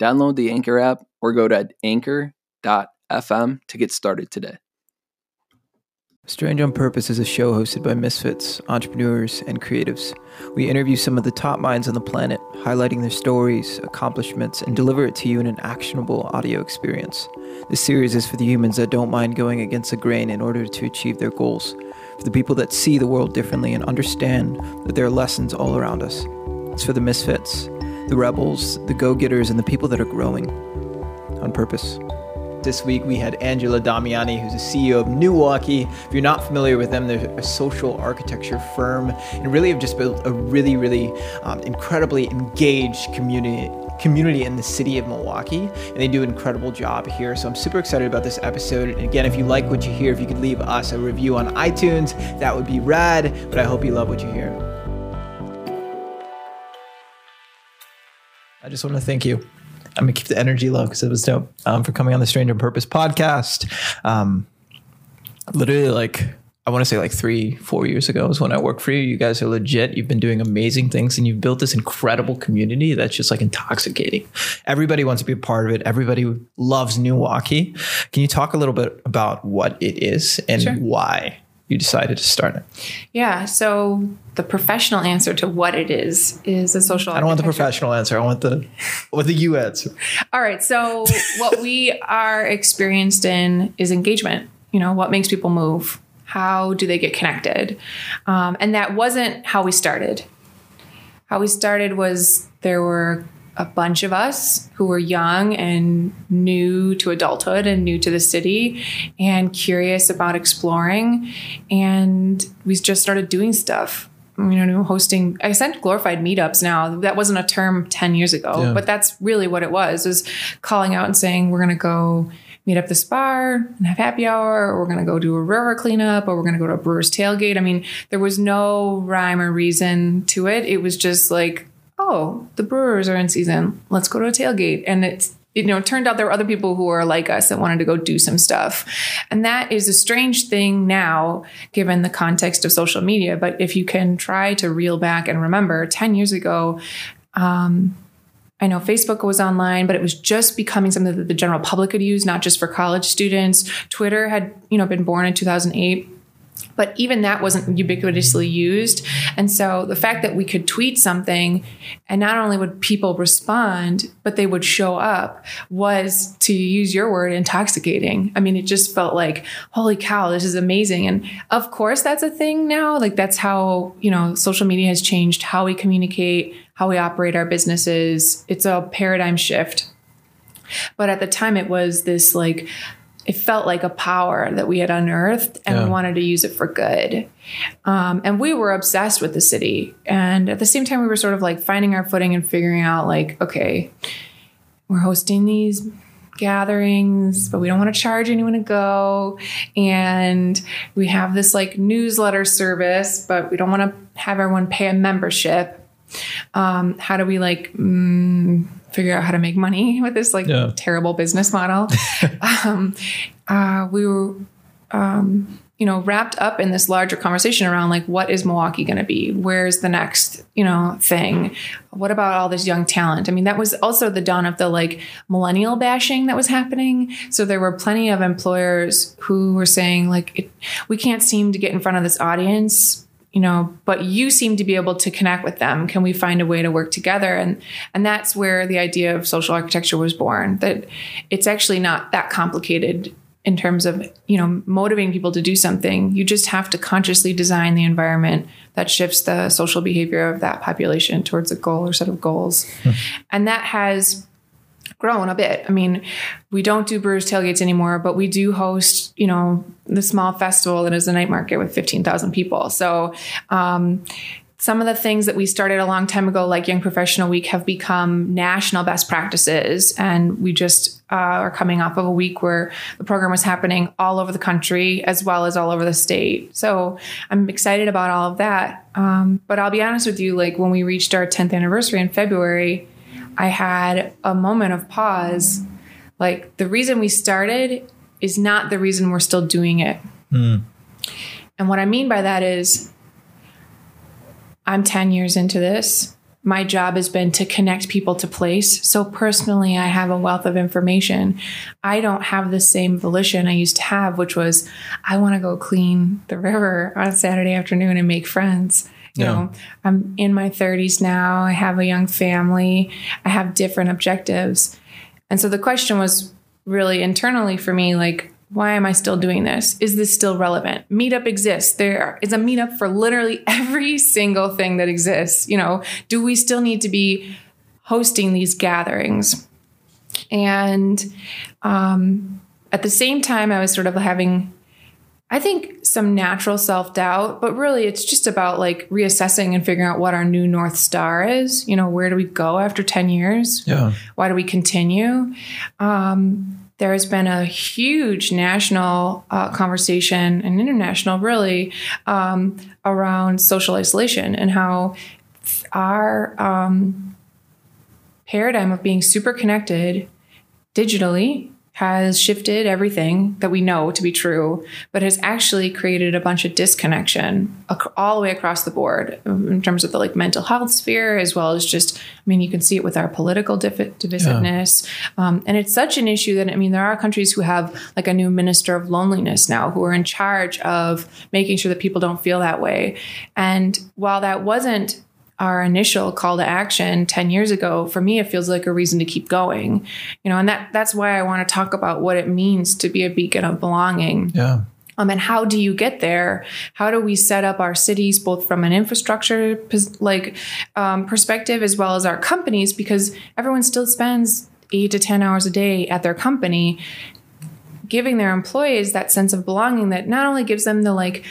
download the Anchor app or go to anchor.fm to get started today. Strange on Purpose is a show hosted by misfits, entrepreneurs, and creatives. We interview some of the top minds on the planet, highlighting their stories, accomplishments, and deliver it to you in an actionable audio experience. This series is for the humans that don't mind going against the grain in order to achieve their goals, for the people that see the world differently and understand that there are lessons all around us. It's for the misfits, the rebels, the go getters, and the people that are growing on purpose. This week we had Angela Damiani, who's the CEO of NEWaukee. If you're not familiar with them, they're a social architecture firm and really have just built a really, really um, incredibly engaged community community in the city of Milwaukee, and they do an incredible job here. So I'm super excited about this episode. And again, if you like what you hear, if you could leave us a review on iTunes, that would be rad. But I hope you love what you hear. I just want to thank you. I'm gonna keep the energy low because it was dope um, for coming on the Strange on Purpose podcast. Um, literally, like I want to say, like three, four years ago is when I worked for you. You guys are legit. You've been doing amazing things, and you've built this incredible community that's just like intoxicating. Everybody wants to be a part of it. Everybody loves NEWaukee. Can you talk a little bit about what it is and Sure. why you decided to start it? Yeah. So the professional answer to what it is is a social. I don't want the professional answer. I want the what the you answer. All right. So what we are experienced in is engagement. You know, what makes people move? How do they get connected? Um, and that wasn't how we started. How we started was there were a bunch of us who were young and new to adulthood and new to the city and curious about exploring. And we just started doing stuff. You know, hosting, I sent glorified meetups now. That wasn't a term 10 years ago, Yeah. but that's really what it was, was calling out and saying, we're going to go meet up this bar and have happy hour, or we're going to go do a river cleanup, or we're going to go to a brewer's tailgate. I mean, there was no rhyme or reason to it. It was just like, oh, the brewers are in season. Let's go to a tailgate. And it's, you know, it turned out there were other people who were like us that wanted to go do some stuff. And that is a strange thing now, given the context of social media. But if you can try to reel back and remember 10 years ago, um, I know Facebook was online, but it was just becoming something that the general public could use, not just for college students. Twitter had, you know, been born in 2008 but even that wasn't ubiquitously used. And so the fact that we could tweet something and not only would people respond, but they would show up was, to use your word, intoxicating. I mean, it just felt like, holy cow, this is amazing. And of course, that's a thing now. Like, that's how, you know, social media has changed how we communicate, how we operate our businesses. It's a paradigm shift. But at the time, it was this like, it felt like a power that we had unearthed and Yeah. we wanted to use it for good. Um, and we were obsessed with the city. And at the same time, we were sort of like finding our footing and figuring out, like, okay, we're hosting these gatherings, but we don't want to charge anyone to go. And we have this like newsletter service, but we don't want to have everyone pay a membership. Um, how do we like mm, figure out how to make money with this like Yeah. terrible business model? um, uh, we were um, you know, wrapped up in this larger conversation around like, what is Milwaukee going to be? Where's the next, you know, thing? What about all this young talent? I mean, that was also the dawn of the like millennial bashing that was happening. So there were plenty of employers who were saying like, it, we can't seem to get in front of this audience you know but you seem to be able to connect with them. Can we find a way to work together? And and that's where the idea of social architecture was born that it's actually not that complicated in terms of you know motivating people to do something. You just have to consciously design the environment that shifts the social behavior of that population towards a goal or set of goals. Hmm. And that has grown a bit. I mean, we don't do Brewers tailgates anymore, but we do host, you know, the small festival that is a night market with 15,000 people. So, um, some of the things that we started a long time ago, like Young Professional Week, have become national best practices. And we just uh, are coming off of a week where the program was happening all over the country as well as all over the state. So I'm excited about all of that. Um, but I'll be honest with you, like when we reached our 10th anniversary in February, I had a moment of pause. Like the reason we started is not the reason we're still doing it. Hmm. And what I mean by that is, I'm 10 years into this. My job has been to connect people to place. So personally, I have a wealth of information. I don't have the same volition I used to have, which was I want to go clean the river on a Saturday afternoon and make friends. You Yeah. know, I'm in my 30s now. I have a young family. I have different objectives. And so the question was really internally for me like, why am I still doing this? Is this still relevant? Meetup exists. There is a meetup for literally every single thing that exists. You know, do we still need to be hosting these gatherings? And um, at the same time, I was sort of having, I think, some natural self doubt, but really it's just about like reassessing and figuring out what our new North Star is. You know, where do we go after 10 years? Yeah. Why do we continue? Um, there has been a huge national uh, conversation and international, really, um, around social isolation and how our um, paradigm of being super connected digitally has shifted everything that we know to be true, but has actually created a bunch of disconnection all the way across the board in terms of the like mental health sphere, as well as just, I mean, you can see it with our political div- divisiveness. Um, and it's such an issue that, I mean, there are countries who have like a new minister of loneliness now who are in charge of making sure that people don't feel that way. And while that wasn't our initial call to action 10 years ago for me it feels like a reason to keep going. You know and that that's why i want to talk about what it means to be a beacon of belonging. Yeah. um, and how do you get there? How do we set up our cities both from an infrastructure like um, perspective as well as our companies? Because everyone still spends eight to 10 hours a day at their company giving their employees that sense of belonging that not only gives them the like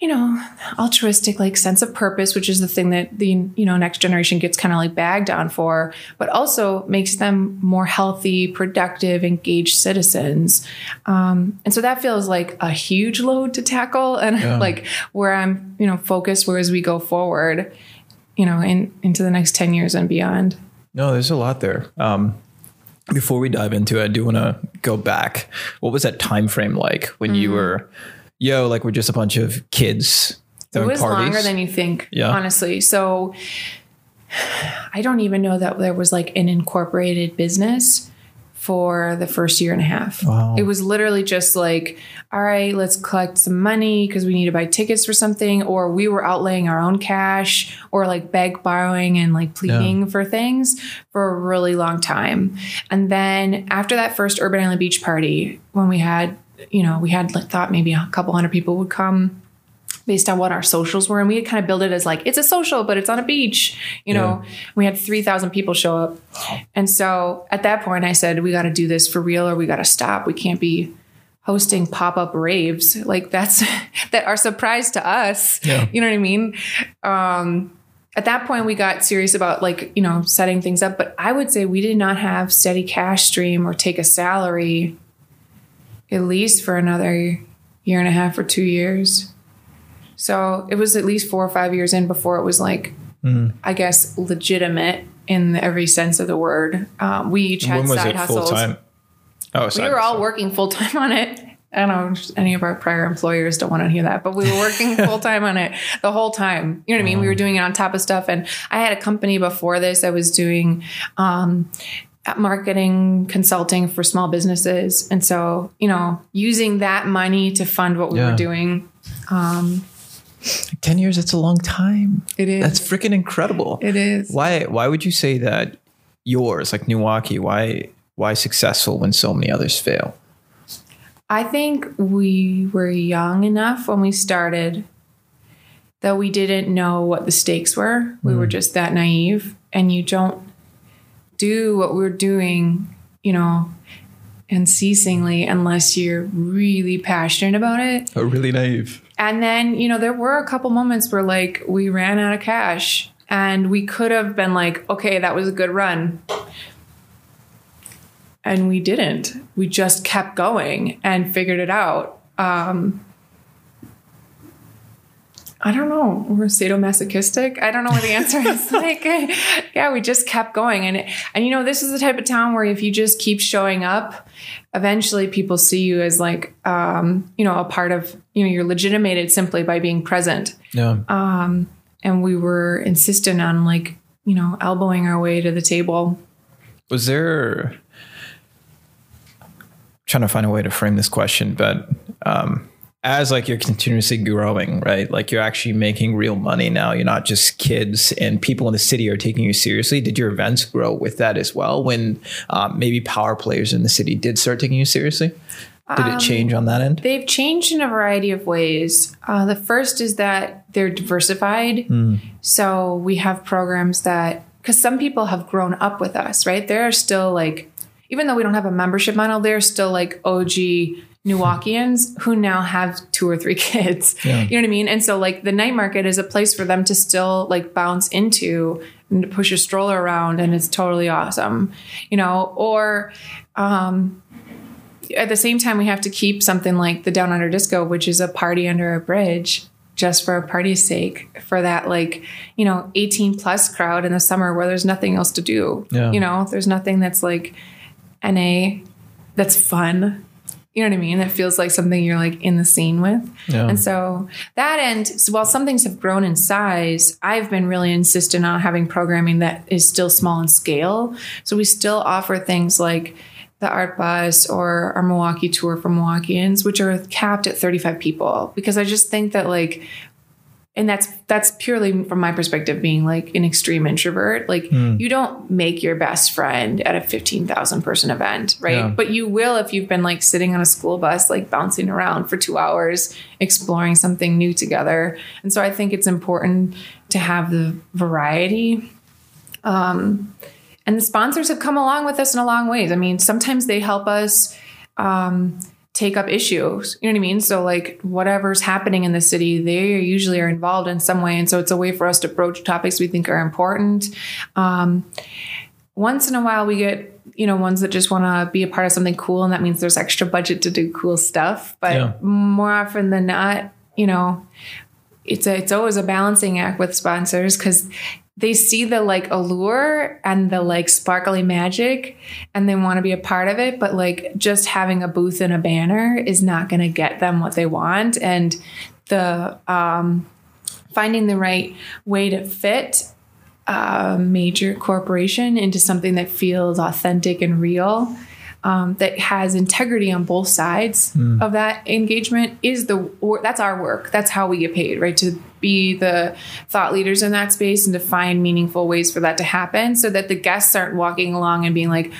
you know altruistic like sense of purpose which is the thing that the you know next generation gets kind of like bagged on for but also makes them more healthy productive engaged citizens um, and so that feels like a huge load to tackle and Yeah. like where i'm you know focused where as we go forward you know in into the next 10 years and beyond No, there's a lot there. Um, before we dive into it, I do want to go back. What was that time frame like when you were, yo, like we're just a bunch of kids It was parties? longer than you think, Yeah. honestly. So I don't even know that there was like an incorporated business for the first year and a half. Wow. It was literally just like, all right, let's collect some money because we need to buy tickets for something, or we were outlaying our own cash, or like beg borrowing and like pleading for things for a really long time. And then after that first Urban Island Beach party, when we had, you know, we had like thought maybe a couple hundred people would come based on what our socials were. And we had kind of built it as like, it's a social, but it's on a beach. You know, we had 3,000 people show up. And so at that point, I said, we got to do this for real or we got to stop. We can't be hosting pop up raves. Like that's, that are surprise to us. Yeah. You know what I mean? Um, at that point, we got serious about like, you know, setting things up. But I would say we did not have steady cash stream or take a salary at least for another year and a half or two years. So it was at least four or five years in before it was like, I guess, legitimate in every sense of the word. Um, we each had side hustles. time? Oh, We were all hustle. working full time on it. I don't know if any of our prior employers don't want to hear that, but we were working full time on it the whole time. You know what I mean? We were doing it on top of stuff. And I had a company before this. I was doing um, marketing consulting for small businesses. And so, you know, using that money to fund what we Yeah. were doing. Um, Ten years. That's a long time. it is. That's freaking incredible. it is. Why? Why would you say that yours, like NEWaukee, why why successful when so many others fail? I think we were young enough when we started that we didn't know what the stakes were. We were just that naive. And you don't do what we're doing, you know, unceasingly unless you're really passionate about it. Oh, really naive. And then, you know, there were a couple moments where like we ran out of cash and we could have been like, okay, that was a good run. And we didn't. We just kept going and figured it out. Um, I don't know. We're sadomasochistic. I don't know what the answer is. like, yeah, we just kept going, and and you know, this is the type of town where if you just keep showing up, eventually people see you as like, um, you know, a part of. You know, you're legitimated simply by being present. Yeah. Um, and we were insistent on like, you know, elbowing our way to the table. Was there? Trying to find a way to frame this question, but um, as like you're continuously growing, right? Like you're actually making real money now. You're not just kids, and people in the city are taking you seriously. Did your events grow with that as well? When um, maybe power players in the city did start taking you seriously? Did it change on that end? They've changed in a variety of ways. Uh, the first is that they're diversified. So we have programs that, because some people have grown up with us, right? There are still like, even though we don't have a membership model, they're still like OG Milwaukeeans who now have two or three kids. Yeah. You know what I mean? And so like the night market is a place for them to still like bounce into and to push a stroller around and it's totally awesome. You know, or um at the same time we have to keep something like the Down Under Disco, which is a party under a bridge just for a party's sake for that like you know 18 plus crowd in the summer where there's nothing else to do Yeah. you know there's nothing that's like na that's fun you know what i mean? It feels like something you're like in the scene with. Yeah. and so that end so while some things have grown in size i've been really insistent on having programming that is still small in scale. So we still offer things like the art bus or our milwaukee tour for milwaukeeans which are capped at 35 people. Because i just think that like and that's that's purely from my perspective being like an extreme introvert. Like you don't make your best friend at a 15,000 person event right? Yeah. but you will if you've been like sitting on a school bus like bouncing around for 2 hours exploring something new together. And so i think it's important to have the variety. Um and the sponsors have come along with us in a long ways. I mean sometimes they help us um take up issues. You know what I mean? So like whatever's happening in the city, they usually are involved in some way. And so it's a way for us to broach topics we think are important. Um, once in a while we get, you know, ones that just want to be a part of something cool. And that means there's extra budget to do cool stuff. But Yeah. more often than not, you know, it's a, it's always a balancing act with sponsors because they see the like allure and the like sparkly magic and they want to be a part of it but like just having a booth and a banner is not going to get them what they want. And the um finding the right way to fit a major corporation into something that feels authentic and real um, that has integrity on both sides of that engagement is the or that's our work. That's how we get paid right? To be the thought leaders in that space and to find meaningful ways for that to happen so that the guests aren't walking along and being like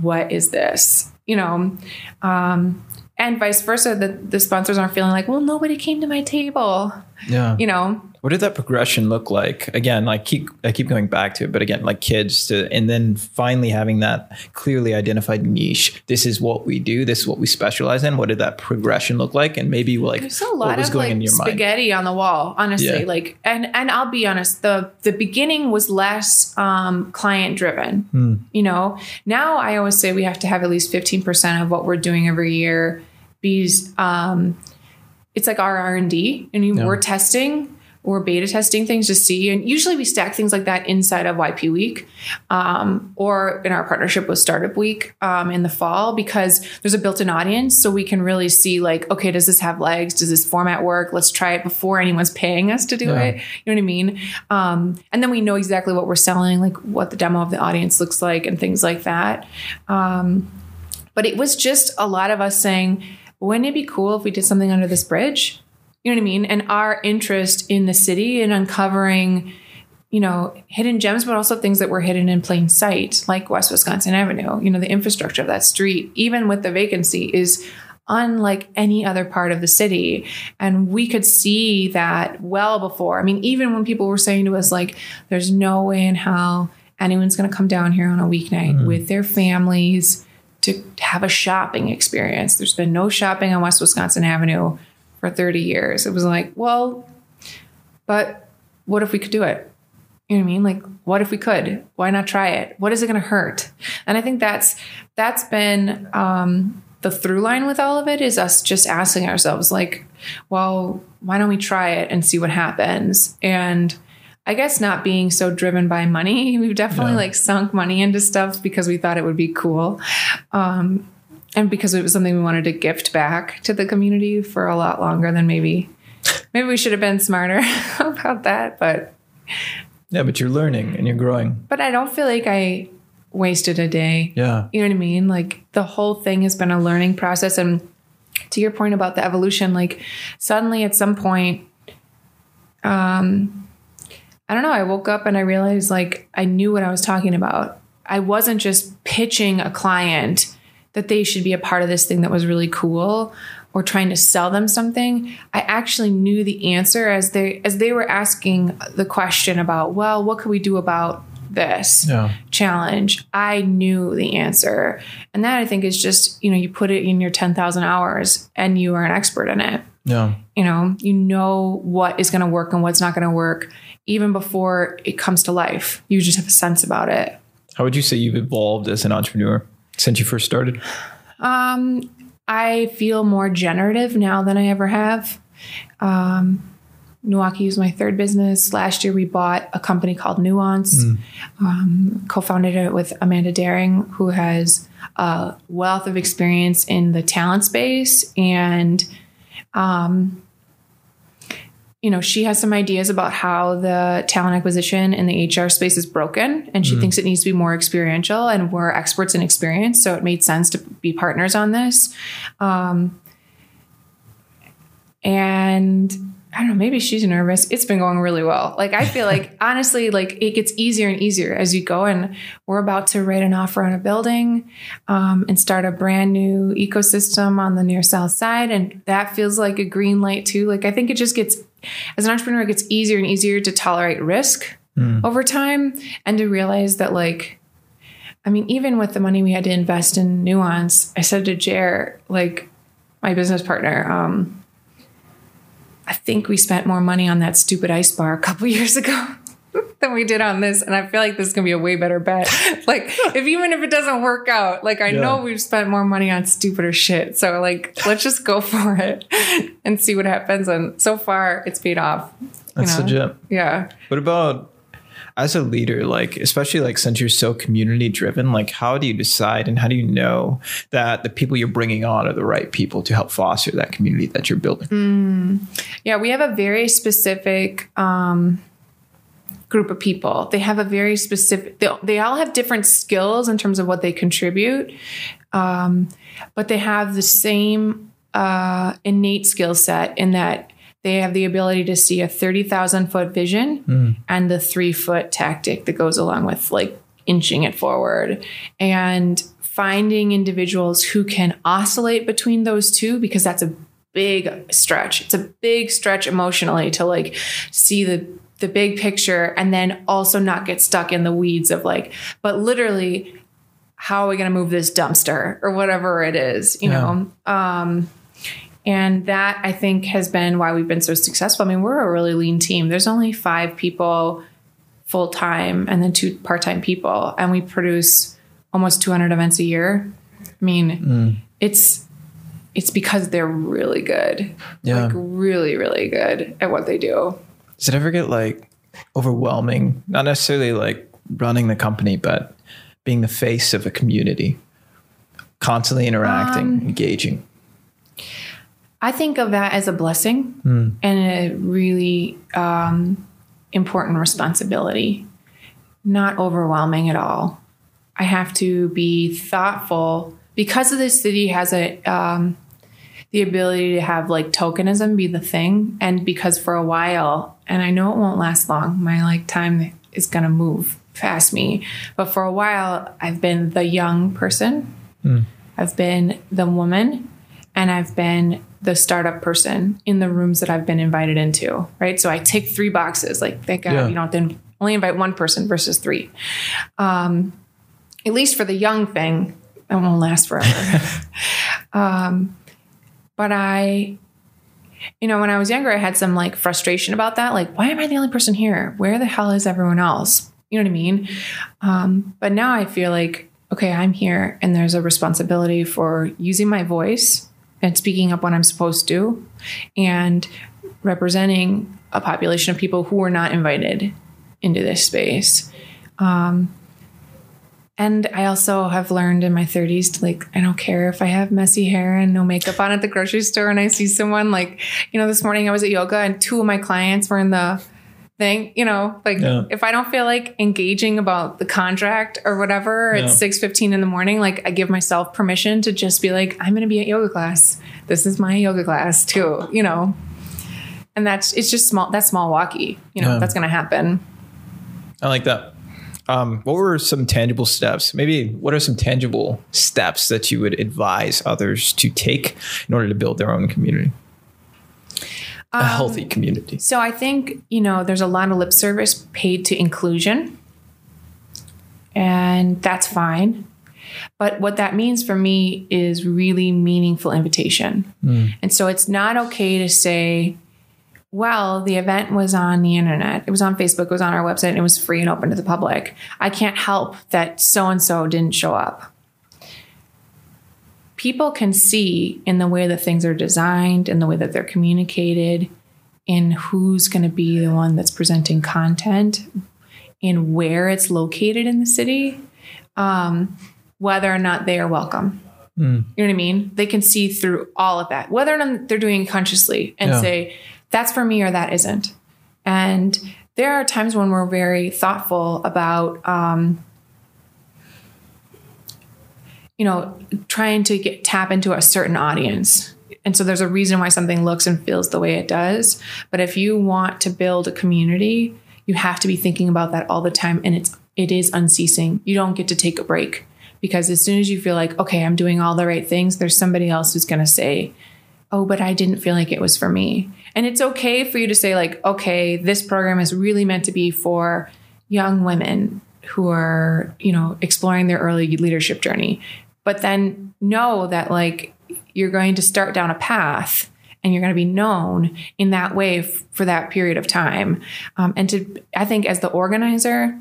what is this? You know um, and vice versa that the sponsors aren't feeling like well nobody came to my table Yeah. you know What did that progression look like? Again, like keep I keep going back to it, but again, like kids to and then finally having that clearly identified niche. This is what we do. This is what we specialize in. What did that progression look like? And maybe like There's a what lot was of going like in your mind? spaghetti on the wall, honestly. Yeah. Like, and and I'll be honest, the the beginning was less um, client driven. Hmm. You know, now I always say we have to have at least fifteen percent of what we're doing every year be um, it's like our R and D, and you- Yeah. we're testing. We're beta testing things to see, and usually we stack things like that inside of YP Week, um, or in our partnership with Startup Week um, in the fall, because there's a built-in audience, so we can really see like, okay, does this have legs? Does this format work? Let's try it before anyone's paying us to do Yeah. it. You know what I mean? Um, and then we know exactly what we're selling, like what the demo of the audience looks like, and things like that. Um, but it was just a lot of us saying, wouldn't it be cool if we did something under this bridge? You know what I mean? And our interest in the city and uncovering, you know, hidden gems, but also things that were hidden in plain sight, like West Wisconsin Avenue. You know, the infrastructure of that street, even with the vacancy, is unlike any other part of the city. And we could see that well before. I mean, even when people were saying to us, like, there's no way in hell anyone's going to come down here on a weeknight mm-hmm. with their families to have a shopping experience. There's been no shopping on West Wisconsin Avenue for 30 years. It was like, well, but what if we could do it? You know what I mean? Like, what if we could? Why not try it? What is it going to hurt? And I think that's that's been um, the through line with all of it is us just asking ourselves, like, well, why don't we try it and see what happens? And I guess not being so driven by money. We've definitely Yeah. like sunk money into stuff because we thought it would be cool. Um, and because it was something we wanted to gift back to the community for a lot longer than maybe maybe we should have been smarter about that. But Yeah, but you're learning and you're growing. but I don't feel like I wasted a day. Yeah. You know what I mean? Like the whole thing has been a learning process. And to your point about the evolution, like suddenly at some point, um, I don't know, I woke up and I realized like I knew what I was talking about. I wasn't just pitching a client that they should be a part of this thing that was really cool or trying to sell them something. I actually knew the answer as they as they were asking the question about, well, what could we do about this? Yeah. challenge, I knew the answer. And that I think is just, you know, you put it in your 10,000 hours and you are an expert in it. Yeah. You know, you know what is going to work and what's not going to work even before it comes to life. You just have a sense about it. How would you say you've evolved as an entrepreneur since you first started? Um, I feel more generative now than I ever have. Um, NEWaukee is my third business. Last year, we bought a company called Nuance, um, co founded it with Amanda Daring, who has a wealth of experience in the talent space. And, um, you know, she has some ideas about how the talent acquisition in the HR space is broken, and she thinks it needs to be more experiential. And we're experts in experience, so it made sense to be partners on this. Um, and I don't know, maybe she's nervous. It's been going really well. Like I feel like honestly, like it gets easier and easier as you go. And we're about to write an offer on a building um, and start a brand new ecosystem on the near south side. And that feels like a green light too. Like I think it just gets as an entrepreneur, it gets easier and easier to tolerate risk over time and to realize that like I mean, even with the money we had to invest in Nuance, I said to Jer, like my business partner, um, I think we spent more money on that stupid ice bar a couple years ago than we did on this. And I feel like this is gonna be a way better bet. like if even if it doesn't work out, like I know we've spent more money on stupider shit. So like let's just go for it and see what happens. And so far it's paid off. That's know? legit. Yeah. What about as a leader, like especially like since you're so community driven, like how do you decide and how do you know that the people you're bringing on are the right people to help foster that community that you're building? Yeah, we have a very specific um, group of people. They have a very specific. They, they all have different skills in terms of what they contribute, um, but they have the same uh, innate skill set in that they have the ability to see a thirty thousand foot vision and the three foot tactic that goes along with like inching it forward and finding individuals who can oscillate between those two because that's a big stretch. It's a big stretch emotionally to like see the the big picture and then also not get stuck in the weeds of like, but literally, how are we going to move this dumpster or whatever it is, you Yeah. know? Um, and that I think has been why we've been so successful. I mean, we're a really lean team. There's only five people full time and then two part time people, and we produce almost 200 events a year. I mean, it's it's because they're really good, Yeah. like really, really good at what they do. Does it ever get like overwhelming? Not necessarily like running the company, but being the face of a community, constantly interacting, engaging. I think of that as a blessing and a really um, important responsibility, not overwhelming at all. I have to be thoughtful because of the city has a um, the ability to have like tokenism be the thing, and because for a while, and I know it won't last long. My like time is gonna move past me, but for a while, I've been the young person. I've been the woman and I've been the startup person in the rooms that I've been invited into, right? So I tick three boxes. Like, thank God, Yeah. you know, then only invite one person versus three. Um, at least for the young thing, it won't last forever. um, but I, you know, when I was younger, I had some like frustration about that. Like, why am I the only person here? Where the hell is everyone else? You know what I mean? Um, but now I feel like, okay, I'm here and there's a responsibility for using my voice and speaking up when I'm supposed to and representing a population of people who were not invited into this space. Um, and I also have learned in my 30s to like, I don't care if I have messy hair and no makeup on at the grocery store and I see someone like, you know, this morning I was at yoga and two of my clients were in the thing, you know, like yeah. if I don't feel like engaging about the contract or whatever yeah. at 6 15 in the morning, like I give myself permission to just be like, I'm going to be at yoga class. This is my yoga class too, you know? And that's, it's just small, that's small walkie, you know, yeah. that's going to happen. I like that. Um, what were some tangible steps? Maybe what are some tangible steps that you would advise others to take in order to build their own community? Um, a healthy community. So I think, you know, there's a lot of lip service paid to inclusion, and that's fine. But what that means for me is really meaningful invitation. Mm. And so it's not okay to say, well, the event was on the internet. It was on Facebook, it was on our website, and it was free and open to the public. I can't help that so and so didn't show up. People can see in the way that things are designed, in the way that they're communicated, in who's going to be the one that's presenting content, in where it's located in the city, um, whether or not they are welcome. Mm. You know what I mean? They can see through all of that, whether or not they're doing it consciously and yeah. say, that's for me or that isn't. And there are times when we're very thoughtful about, um, you know, trying to get tap into a certain audience. And so there's a reason why something looks and feels the way it does. But if you want to build a community, you have to be thinking about that all the time. And it's it is unceasing. You don't get to take a break because as soon as you feel like, okay, I'm doing all the right things, there's somebody else who's going to say, oh, but I didn't feel like it was for me. And it's okay for you to say, like, okay, this program is really meant to be for young women who are, you know, exploring their early leadership journey. But then know that, like, you're going to start down a path and you're going to be known in that way f- for that period of time. Um, and to, I think, as the organizer,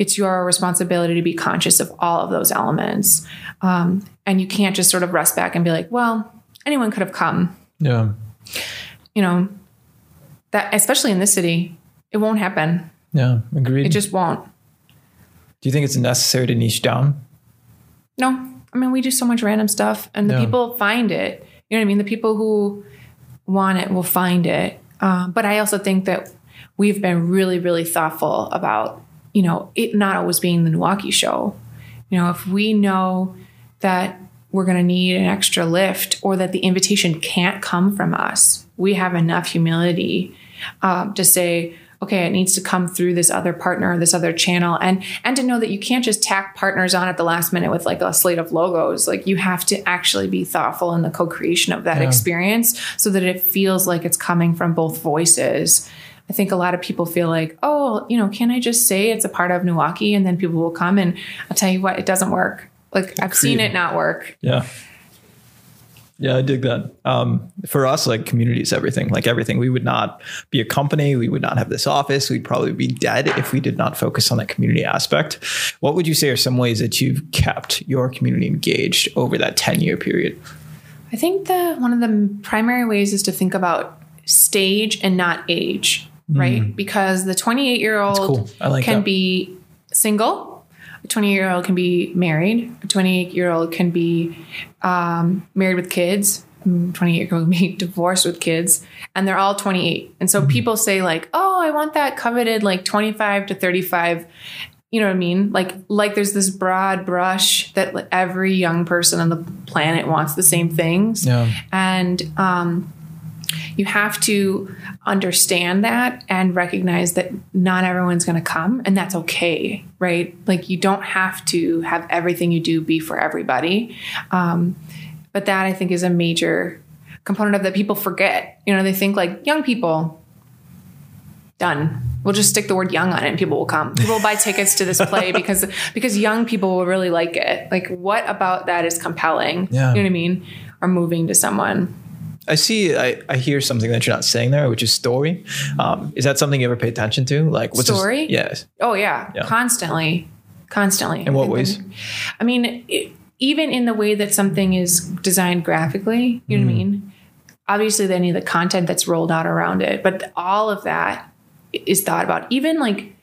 it's your responsibility to be conscious of all of those elements. Um, and you can't just sort of rest back and be like, well, anyone could have come. Yeah. You know, that especially in this city, it won't happen. Yeah, agreed. It just won't. Do you think it's necessary to niche down? No. I mean, we do so much random stuff and the yeah. people find it. You know what I mean? The people who want it will find it. Um, but I also think that we've been really, really thoughtful about, you know, it not always being the NEWaukee show. You know, if we know that we're going to need an extra lift or that the invitation can't come from us, we have enough humility um, to say, okay, it needs to come through this other partner, this other channel, and and to know that you can't just tack partners on at the last minute with like a slate of logos. Like you have to actually be thoughtful in the co-creation of that yeah. experience so that it feels like it's coming from both voices. I think a lot of people feel like, oh, you know, can I just say it's a part of NEWaukee and then people will come and I'll tell you what, it doesn't work. Like I've seen it not work. Yeah. Yeah, I dig that. Um, for us, like community is everything. Like everything, we would not be a company. We would not have this office. We'd probably be dead if we did not focus on that community aspect. What would you say are some ways that you've kept your community engaged over that ten year period? I think the one of the primary ways is to think about stage and not age, right? Mm. Because the 28 year old cool. like can that. be single a 20 year old can be married. A 28 year old can be um, married with kids. 28 year old can be divorced with kids. And they're all 28. And so mm-hmm. people say, like, oh, I want that coveted like 25 to 35 you know what I mean? Like like there's this broad brush that every young person on the planet wants the same things. Yeah. And um you have to understand that and recognize that not everyone's going to come and that's okay right? Like you don't have to have everything you do be for everybody. Um, but that i think is a major component of that people forget. You know they think like young people done. We'll just stick the word young on it and people will come. People will buy tickets to this play because because young people will really like it. Like what about that is compelling? Yeah. you know what i mean? Or moving to someone I see. I, I hear something that you're not saying there, which is story. Um, is that something you ever pay attention to? Like what's Story? This, yes. Oh yeah, Yeah. constantly, constantly. In what And ways? then- I mean, it, even in the way that something is designed graphically, you know what I Mm-hmm. mean. Obviously, any of the content that's rolled out around it, but all of that is thought about. Even like,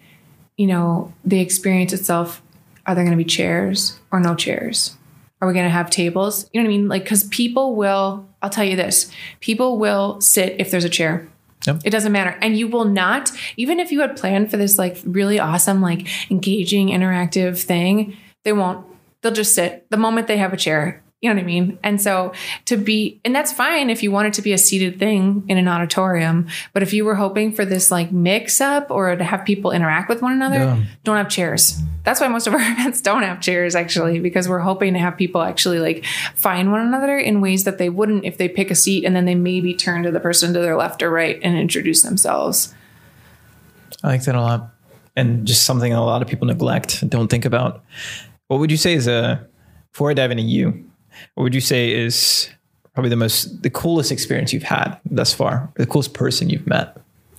you know, the experience itself. Are there going to be chairs or no chairs? Are we going to have tables? You know what I mean? Like, because people will. I'll tell you this: people will sit if there's a chair. Yep. It doesn't matter. And you will not, even if you had planned for this like really awesome, like engaging, interactive thing, they won't. They'll just sit the moment they have a chair. You know what I mean? And so to be, and that's fine if you want it to be a seated thing in an auditorium. But if you were hoping for this like mix up or to have people interact with one another, Yeah. don't have chairs. That's why most of our events don't have chairs actually, because we're hoping to have people actually like find one another in ways that they wouldn't if they pick a seat and then they maybe turn to the person to their left or right and introduce themselves. I like that a lot. And just something a lot of people neglect don't think about. What would you say is a, before I dive into you, what would you say is probably the most, the coolest experience you've had thus far? The coolest person you've met?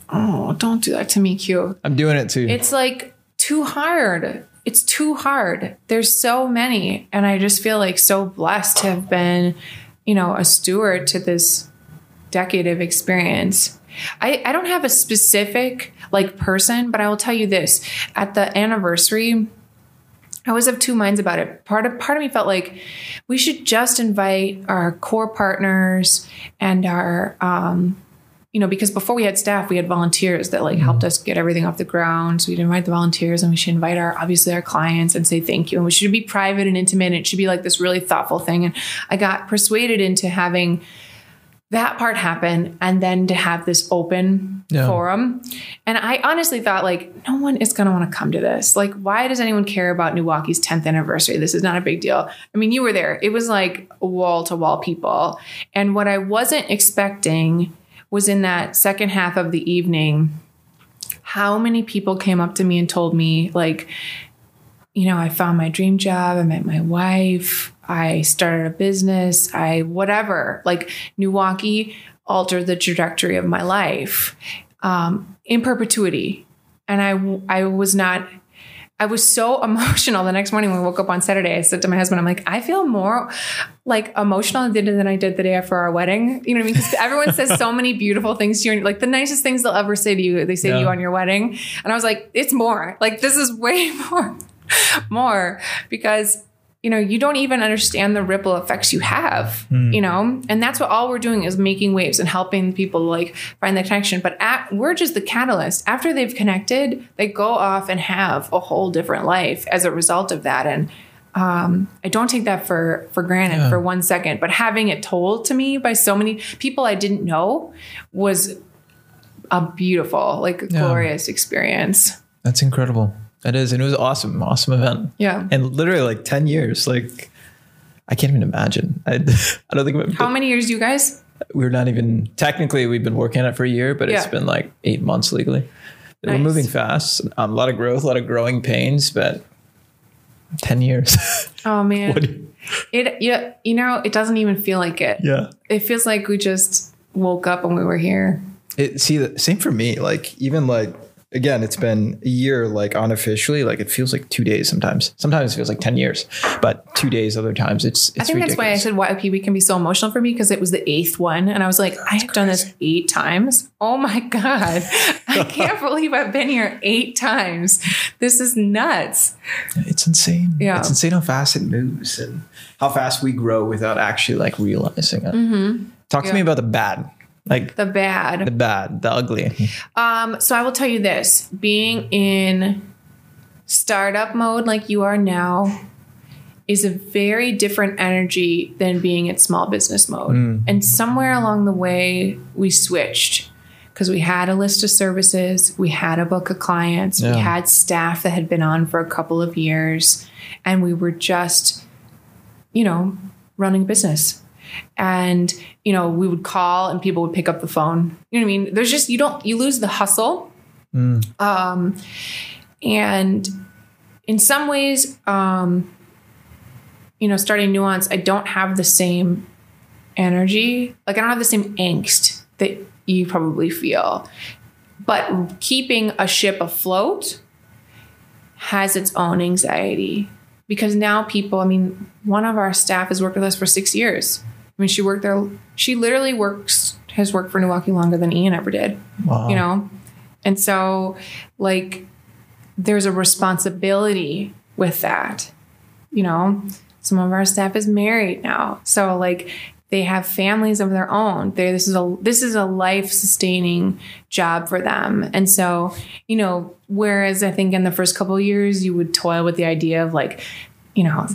Oh, don't do that to me, Q. I'm doing it too. It's like too hard. It's too hard. There's so many. And I just feel like so blessed to have been, you know, a steward to this decade of experience. I, I don't have a specific like person, but I will tell you this. At the anniversary, I was of two minds about it. Part of part of me felt like we should just invite our core partners and our um, you know, because before we had staff, we had volunteers that like helped us get everything off the ground. So we'd invite the volunteers and we should invite our obviously our clients and say thank you. And we should be private and intimate. And it should be like this really thoughtful thing. And I got persuaded into having that part happen and then to have this open Yeah. forum. And I honestly thought like no one is going to want to come to this. Like why does anyone care about NEWaukee's 10th anniversary? This is not a big deal. I mean, you were there. It was like wall to wall people. And what I wasn't expecting was in that second half of the evening how many people came up to me and told me like you know, I found my dream job, I met my wife, I started a business, I whatever. Like NEWaukee altered the trajectory of my life um, in perpetuity. And I, I was not, I was so emotional the next morning when we woke up on Saturday. I said to my husband, I'm like, I feel more like emotional than I did the day after our wedding. You know what I mean? Because everyone says so many beautiful things to you, like the nicest things they'll ever say to you, they say to you on your wedding. And I was like, it's more. Like this is way more, more because you know you don't even understand the ripple effects you have you know and that's what all we're doing is making waves and helping people like find the connection but at, we're just the catalyst after they've connected they go off and have a whole different life as a result of that and um, I don't take that for for granted Yeah. for one second. But having it told to me by so many people I didn't know was a beautiful, like glorious experience. That's incredible. That is. And it was awesome. Awesome event. Yeah. And literally like 10 years. Like, I can't even imagine. I, I don't think we- How many years do you guys? we're not even technically we've been working on it for a year, but it's been like eight months legally. We're moving fast. Um, a lot of growth, a lot of growing pains, but 10 years. Oh man, it yeah, you know, it doesn't even feel like it. yeah. It feels like we just woke up and we were here. It, see, the same for me. Like, even like, again, it's been a year, like unofficially, like it feels like two days sometimes. Sometimes it feels like 10 years, but two days, other times it's, it's I think that's why I said YP week can be so emotional for me because it was the eighth one, and I was like, I've done this eight times. Oh my god, I can't believe I've been here eight times. This is nuts. It's insane. Yeah. It's insane how fast it moves and how fast we grow without actually like realizing it. Talk to Mm-hmm. Yeah. me about the bad, like The bad. the bad, the ugly. Um, so I will tell you this: being in startup mode like you are now is a very different energy than being in small business mode. And somewhere along the way, we switched because we had a list of services, we had a book of clients, Yeah. we had staff that had been on for a couple of years, and we were just, you know, running a business. And, you know, we would call and people would pick up the phone. You know what I mean? There's just, you don't, you lose the hustle. Um, and in some ways, um, you know, starting nuance, I don't have the same energy. Like I don't have the same angst that you probably feel. But keeping a ship afloat has its own anxiety because now people, I mean, one of our staff has worked with us for six years. I mean, she worked there, she literally works, has worked for NEWaukee longer than Ian ever did, Wow. you know? And so, like, there's a responsibility with that, you know? Some of our staff is married now. So, like, they have families of their own. They this is a this is a life sustaining job for them. And so, you know, whereas I think in the first couple of years you would toil with the idea of like, you know,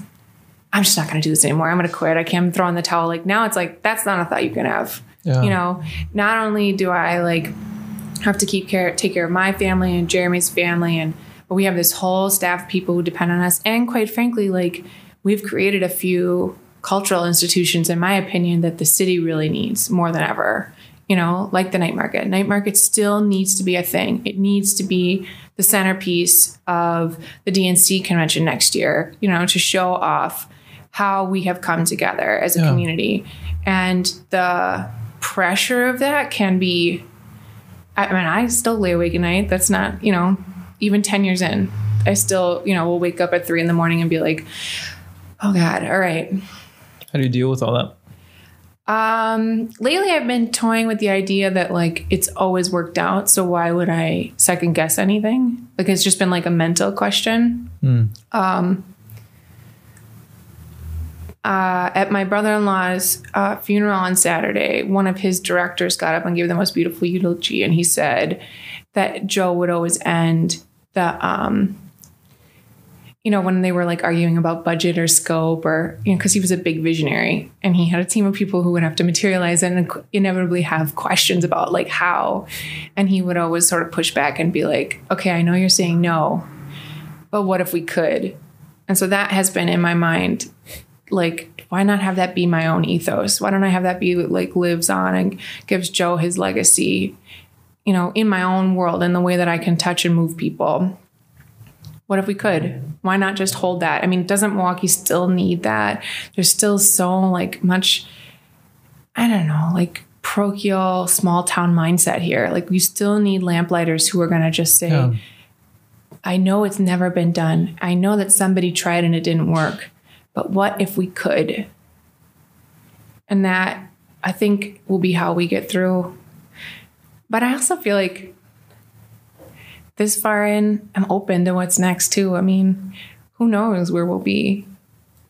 I'm just not going to do this anymore. I'm going to quit. I can't throw in the towel. Like now it's like that's not a thought you can have. Yeah. You know, not only do I like have to keep care take care of my family and Jeremy's family and but we have this whole staff of people who depend on us and quite frankly like we've created a few cultural institutions in my opinion that the city really needs more than ever you know like the night market night market still needs to be a thing it needs to be the centerpiece of the dnc convention next year you know to show off how we have come together as a Yeah. community and the pressure of that can be I mean, I still lay awake at night. That's not, you know, even 10 years in, I still, you know, will wake up at three in the morning and be like, oh God, all right. How do you deal with all that? Um, lately I've been toying with the idea that like it's always worked out. So why would I second guess anything? Like it's just been like a mental question. Um, uh, at my brother-in-law's uh, funeral on Saturday, one of his directors got up and gave the most beautiful eulogy, and he said that Joe would always end the, um, you know, when they were like arguing about budget or scope, or you know, because he was a big visionary, and he had a team of people who would have to materialize and inevitably have questions about like how, and he would always sort of push back and be like, "Okay, I know you're saying no, but what if we could?" And so that has been in my mind like why not have that be my own ethos why don't i have that be like lives on and gives joe his legacy you know in my own world in the way that i can touch and move people what if we could why not just hold that i mean doesn't milwaukee still need that there's still so like much i don't know like parochial small town mindset here like we still need lamplighters who are going to just say Yeah. I know it's never been done. I know that somebody tried and it didn't work. But what if we could? And that I think will be how we get through. But I also feel like this far in, I'm open to what's next too. I mean, who knows where we'll be?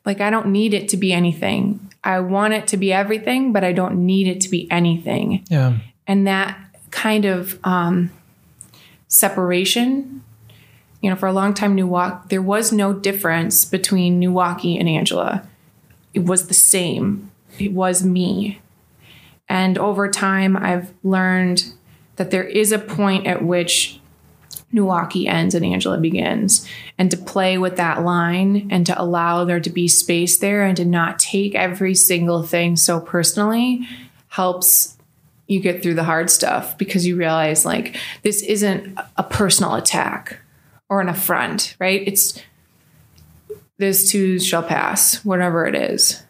Like, I don't need it to be anything. I want it to be everything, but I don't need it to be anything Yeah. and that kind of um, separation you know for a long time New Newark there was no difference between NEWaukee and Angela. It was the same. It was me. And over time I've learned that there is a point at which NEWaukee ends and Angela begins. And to play with that line and to allow there to be space there and to not take every single thing so personally helps you get through the hard stuff because you realize like this isn't a personal attack or an affront, right? It's this too shall pass, whatever it is.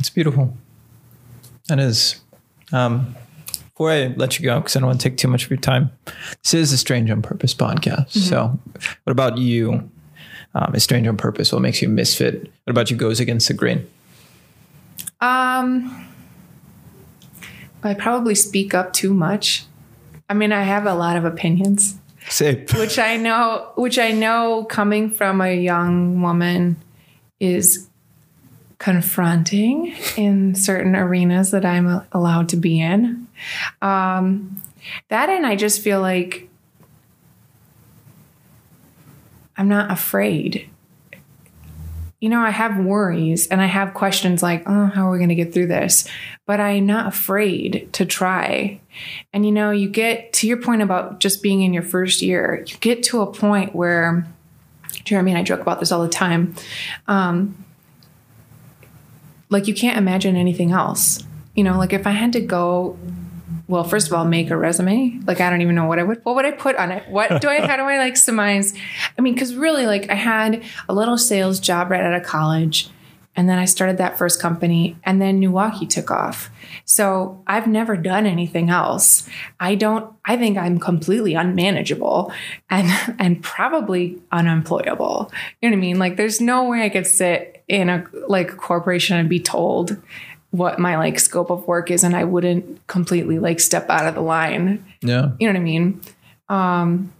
It's beautiful. That is. Um, before I let you go, because I don't want to take too much of your time, this is a Strange on Purpose podcast. So, what about you? Um, is Strange on Purpose? What makes you a misfit? What about you goes against the grain? Um, I probably speak up too much. I mean, I have a lot of opinions. Say, which I know, which I know, coming from a young woman, is confronting in certain arenas that I'm allowed to be in. Um, that and I just feel like I'm not afraid. You know, I have worries and I have questions like, oh, how are we going to get through this? But I'm not afraid to try. And you know, you get to your point about just being in your first year, you get to a point where Jeremy and I joke about this all the time. Um, like you can't imagine anything else. You know, like if I had to go, well, first of all, make a resume. Like I don't even know what I would. What would I put on it? What do I? How do I like surmise? I mean, because really, like I had a little sales job right out of college, And then I started that first company, and then NEWaukee took off. So I've never done anything else. I don't, I think I'm completely unmanageable and, and probably unemployable. You know what I mean? Like, there's no way I could sit in a like corporation and be told what my like scope of work is and I wouldn't completely like step out of the line. Yeah. You know what I mean? Um,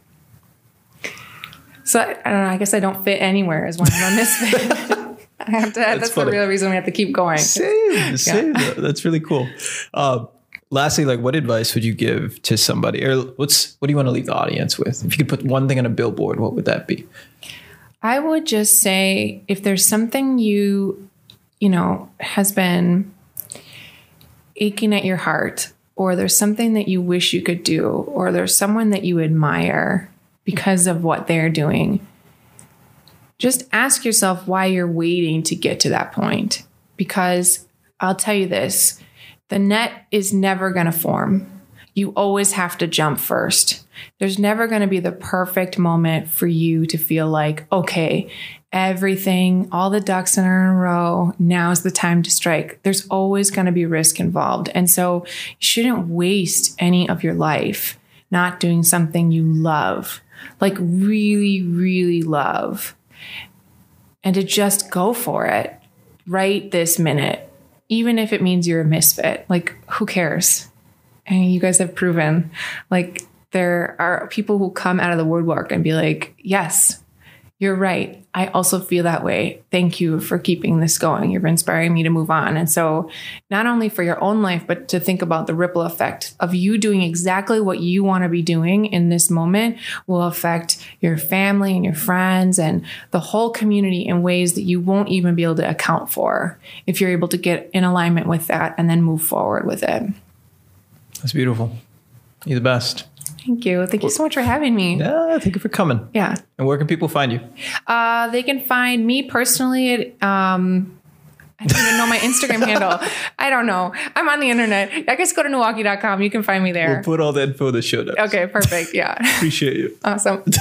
so I, I don't know. I guess I don't fit anywhere is when I'm a misfit. I have to. That's, funny. the real reason we have to keep going. Same, same. That's really cool. Uh, lastly, like, what advice would you give to somebody, or what's what do you want to leave the audience with? If you could put one thing on a billboard, what would that be? I would just say if there's something you, you know, has been aching at your heart, or there's something that you wish you could do, or there's someone that you admire because of what they're doing, just ask yourself why you're waiting to get to that point. Because I'll tell you this the net is never going to form. You always have to jump first. There's never going to be the perfect moment for you to feel like, okay, everything, all the ducks in a row, now's the time to strike. There's always going to be risk involved. And so you shouldn't waste any of your life not doing something you love, like really, really love and to just go for it right this minute, even if it means you're a misfit. Like, who cares? And you guys have proven like there are people who come out of the woodwork and be like, yes, you're right. I also feel that way. Thank you for keeping this going. You're inspiring me to move on. And so, not only for your own life, but to think about the ripple effect of you doing exactly what you want to be doing in this moment will affect your family and your friends and the whole community in ways that you won't even be able to account for if you're able to get in alignment with that and then move forward with it. That's beautiful. You're the best. Thank you. Thank you so much for having me. Yeah, thank you for coming. Yeah. And where can people find you? Uh, they can find me personally at, um, I don't even know my Instagram handle. I don't know. I'm on the internet. I guess go to newaukee.com. You can find me there. We'll put all the info in the show notes. okay, perfect. Yeah. Appreciate you. awesome.